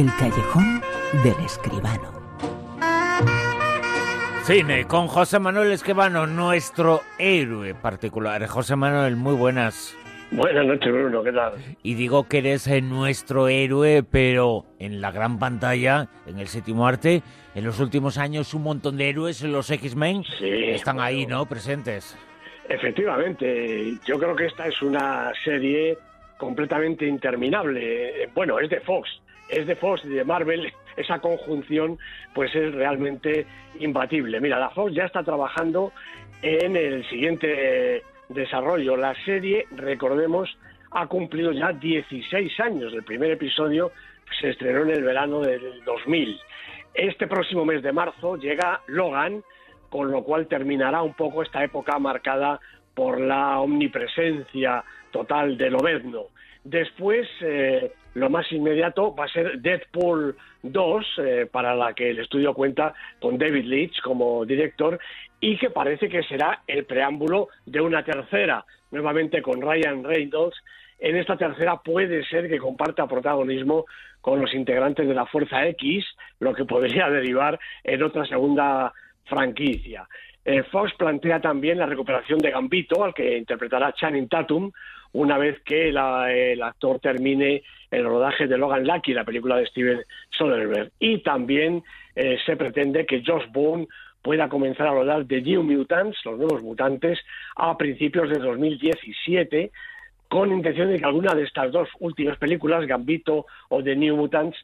El callejón del escribano. Cine con José Manuel Esquivano, nuestro héroe particular. José Manuel, muy buenas. Buenas noches, Bruno, ¿qué tal? Y digo que eres eh, nuestro héroe, pero en la gran pantalla, en el séptimo arte, en los últimos años un montón de héroes, los X-Men, están ahí, ¿no? Presentes. Efectivamente, yo creo que esta es una serie completamente interminable. Bueno, es de Fox, es de Fox y de Marvel, esa conjunción pues es realmente imbatible. Mira, la Fox ya está trabajando en el siguiente desarrollo. La serie, recordemos, ha cumplido ya 16 años. El primer episodio se estrenó en el verano del 2000. Este próximo mes de marzo llega Logan, con lo cual terminará un poco esta época marcada por la omnipresencia total de Lobezno. Después, eh, lo más inmediato va a ser Deadpool 2, eh, para la que el estudio cuenta con David Leitch como director, y que parece que será el preámbulo de una tercera, nuevamente con Ryan Reynolds. En esta tercera puede ser que comparta protagonismo con los integrantes de la Fuerza X, lo que podría derivar en otra segunda franquicia. Eh, Fox plantea también la recuperación de Gambito, al que interpretará Channing Tatum, una vez que el actor termine el rodaje de Logan Lucky, la película de Steven Soderbergh. Y también eh, se pretende que Josh Boone pueda comenzar a rodar The New Mutants, los nuevos mutantes, a principios de 2017, con intención de que alguna de estas dos últimas películas, Gambito o The New Mutants,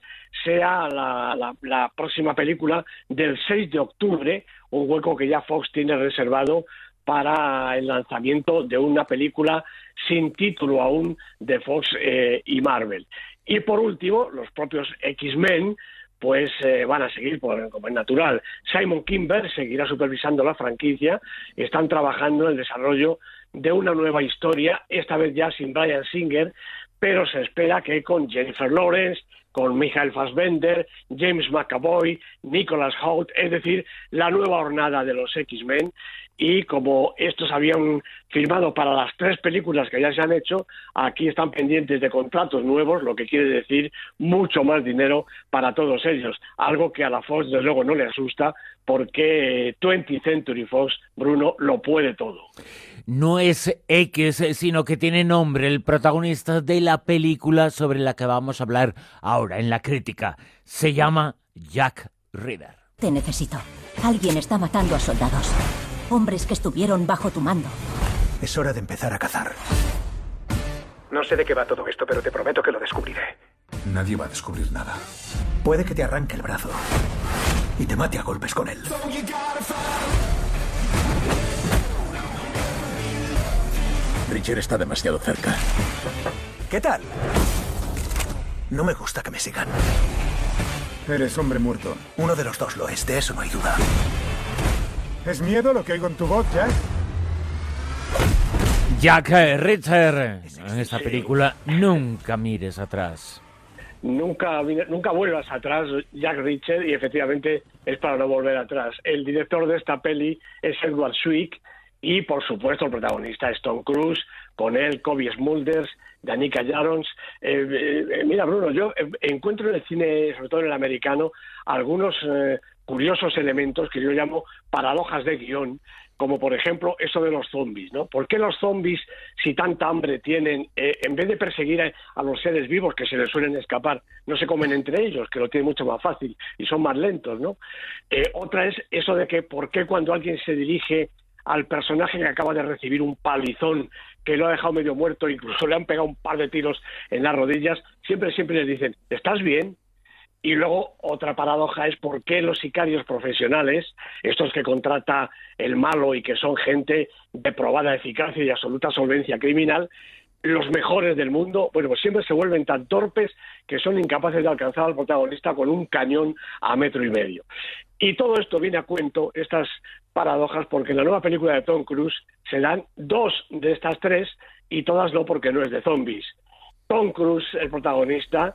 sea la, próxima película del 6 de octubre, un hueco que ya Fox tiene reservado para el lanzamiento de una película sin título aún de Fox eh, y Marvel. Y por último, los propios X-Men pues eh, van a seguir por, como es natural. Simon Kimber seguirá supervisando la franquicia, están trabajando en el desarrollo de una nueva historia, esta vez ya sin Brian Singer, pero se espera que con Jennifer Lawrence, con Michael Fassbender, James McAvoy, Nicholas Hoult, es decir, la nueva hornada de los X-Men, y como estos habían firmado para las tres películas que ya se han hecho, aquí están pendientes de contratos nuevos, lo que quiere decir mucho más dinero para todos ellos, algo que a la Fox desde luego no le asusta porque 20th Century Fox, Bruno, lo puede todo. No es X, sino que tiene nombre el protagonista de la película sobre la que vamos a hablar ahora en la crítica. Se llama Jack Reader. Te necesito. Alguien está matando a soldados. Hombres que estuvieron bajo tu mando. Es hora de empezar a cazar. No sé de qué va todo esto, pero te prometo que lo descubriré. Nadie va a descubrir nada. Puede que te arranque el brazo y te mate a golpes con él. Richard está demasiado cerca. ¿Qué tal? No me gusta que me sigan. Eres hombre muerto. Uno de los dos lo es, de eso no hay duda. ¿Es miedo lo que oigo en tu voz, Jack? Jack Richard. En esta película nunca mires atrás. Nunca, nunca vuelvas atrás, Jack Richard, y efectivamente es para no volver atrás. El director de esta peli es Edward Swick y, por supuesto, el protagonista es Tom Cruise, con él Kobe Smulders, Danica Jarons. Eh, eh, mira, Bruno, yo encuentro en el cine, sobre todo en el americano, algunos eh, curiosos elementos que yo llamo paradojas de guion, como por ejemplo eso de los zombies, ¿no? ¿Por qué los zombies, si tanta hambre tienen, eh, en vez de perseguir a, los seres vivos que se les suelen escapar, no se comen entre ellos, que lo tienen mucho más fácil y son más lentos, ¿no? Eh, otra es eso de que por qué cuando alguien se dirige al personaje que acaba de recibir un palizón que lo ha dejado medio muerto, incluso le han pegado un par de tiros en las rodillas, siempre, siempre les dicen, ¿estás bien? Y luego otra paradoja es por qué los sicarios profesionales, estos que contrata el malo y que son gente de probada eficacia y absoluta solvencia criminal, los mejores del mundo, bueno, pues siempre se vuelven tan torpes que son incapaces de alcanzar al protagonista con un cañón a metro y medio. Y todo esto viene a cuento, estas paradojas, porque en la nueva película de Tom Cruise se dan dos de estas tres y todas no porque no es de zombies. Tom Cruise, el protagonista,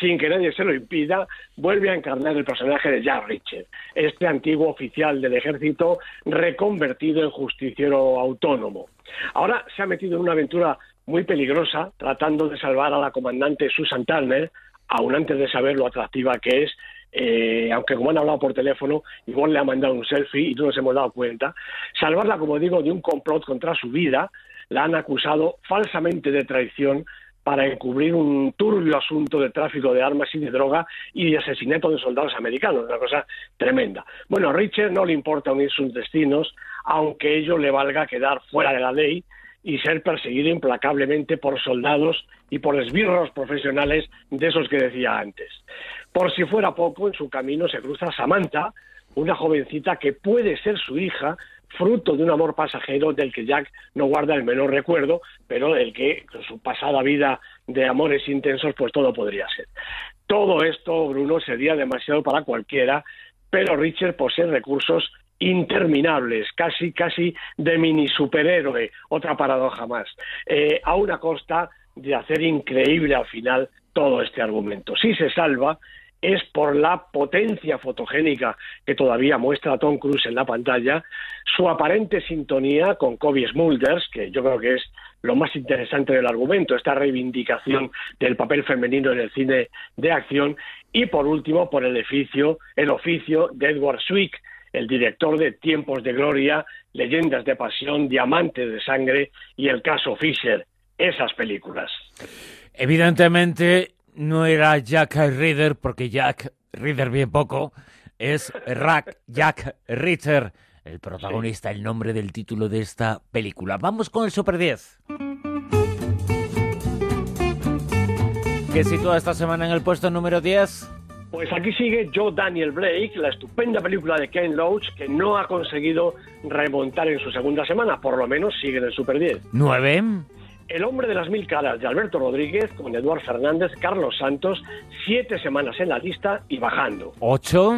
sin que nadie se lo impida, vuelve a encarnar el personaje de Jack Richard, este antiguo oficial del ejército reconvertido en justiciero autónomo. Ahora se ha metido en una aventura muy peligrosa tratando de salvar a la comandante Susan Turner, aún antes de saber lo atractiva que es, eh, aunque como han hablado por teléfono, igual le ha mandado un selfie y no nos hemos dado cuenta, salvarla, como digo, de un complot contra su vida, la han acusado falsamente de traición para encubrir un turbio asunto de tráfico de armas y de droga y de asesinato de soldados americanos, una cosa tremenda. Bueno, a Richard no le importa unir sus destinos, aunque ello le valga quedar fuera de la ley y ser perseguido implacablemente por soldados y por esbirros profesionales de esos que decía antes. Por si fuera poco, en su camino se cruza Samantha, una jovencita que puede ser su hija, fruto de un amor pasajero del que Jack no guarda el menor recuerdo, pero del que con su pasada vida de amores intensos pues todo podría ser. Todo esto, Bruno, sería demasiado para cualquiera, pero Richard posee recursos interminables, casi, casi de mini superhéroe, otra paradoja más, eh, a una costa de hacer increíble al final todo este argumento. Si se salva, es por la potencia fotogénica que todavía muestra Tom Cruise en la pantalla, su aparente sintonía con Kobe Smulders, que yo creo que es lo más interesante del argumento, esta reivindicación del papel femenino en el cine de acción, y por último por el oficio, el oficio de Edward Swick, el director de Tiempos de Gloria, Leyendas de Pasión, Diamantes de Sangre y El caso Fisher, esas películas. Evidentemente, no era Jack Reader, porque Jack Reader bien poco, es Rack Jack Ritter, el protagonista, el nombre del título de esta película. Vamos con el Super 10. ¿Qué sitúa esta semana en el puesto número 10? Pues aquí sigue Joe Daniel Blake, la estupenda película de Ken Loach, que no ha conseguido remontar en su segunda semana, por lo menos sigue en el Super 10. ¿Nueve? El hombre de las mil caras de Alberto Rodríguez con Eduardo Fernández, Carlos Santos, siete semanas en la lista y bajando. ¿Ocho?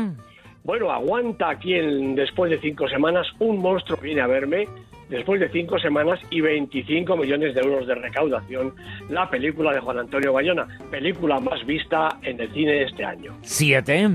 Bueno, aguanta aquí en, después de cinco semanas, un monstruo viene a verme, después de cinco semanas y 25 millones de euros de recaudación, la película de Juan Antonio Bayona, película más vista en el cine este año. ¿Siete?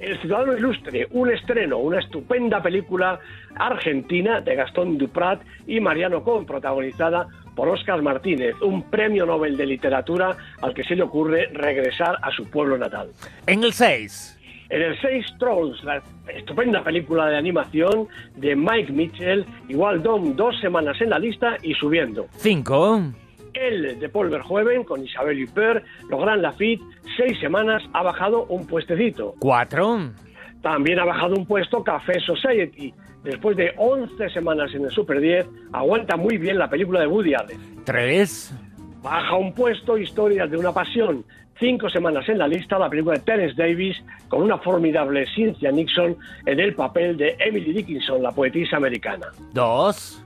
El Ciudadano Ilustre, un estreno, una estupenda película argentina de Gastón Duprat y Mariano Con, protagonizada por Óscar Martínez, un premio Nobel de Literatura al que se le ocurre regresar a su pueblo natal. En el 6. En el 6, Trolls, la estupenda película de animación de Mike Mitchell, igual Dom, dos semanas en la lista y subiendo. 5. El de Paul Verhoeven con Isabel Huppert, Logran Lafitte, seis semanas ha bajado un puestecito. 4. También ha bajado un puesto Café Society. Después de 11 semanas en el Super 10, aguanta muy bien la película de Woody Allen. 3. Baja un puesto Historias de una pasión. Cinco semanas en la lista la película de Terence Davis con una formidable Cynthia Nixon en el papel de Emily Dickinson, la poetisa americana. 2.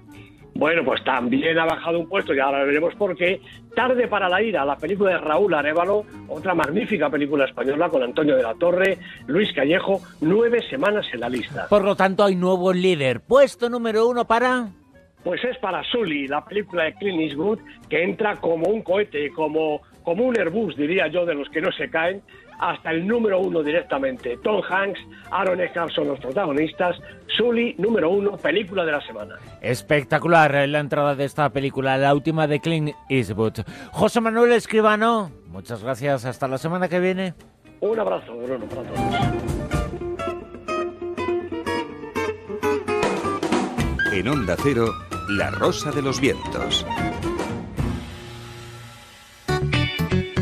Bueno, pues también ha bajado un puesto y ahora veremos por qué. Tarde para la ira, la película de Raúl Arevalo, otra magnífica película española con Antonio de la Torre, Luis Callejo, nueve semanas en la lista. Por lo tanto, hay nuevo líder. Puesto número uno para... Pues es para Sully, la película de Clint Eastwood, que entra como un cohete, como, como un Airbus, diría yo, de los que no se caen, hasta el número uno directamente. Tom Hanks, Aaron Eckhart son los protagonistas. Sully, número uno, película de la semana. Espectacular la entrada de esta película, la última de Clint Eastwood. José Manuel Escribano, muchas gracias. Hasta la semana que viene. Un abrazo, Bruno, para todos. En Onda Cero, La Rosa de los Vientos.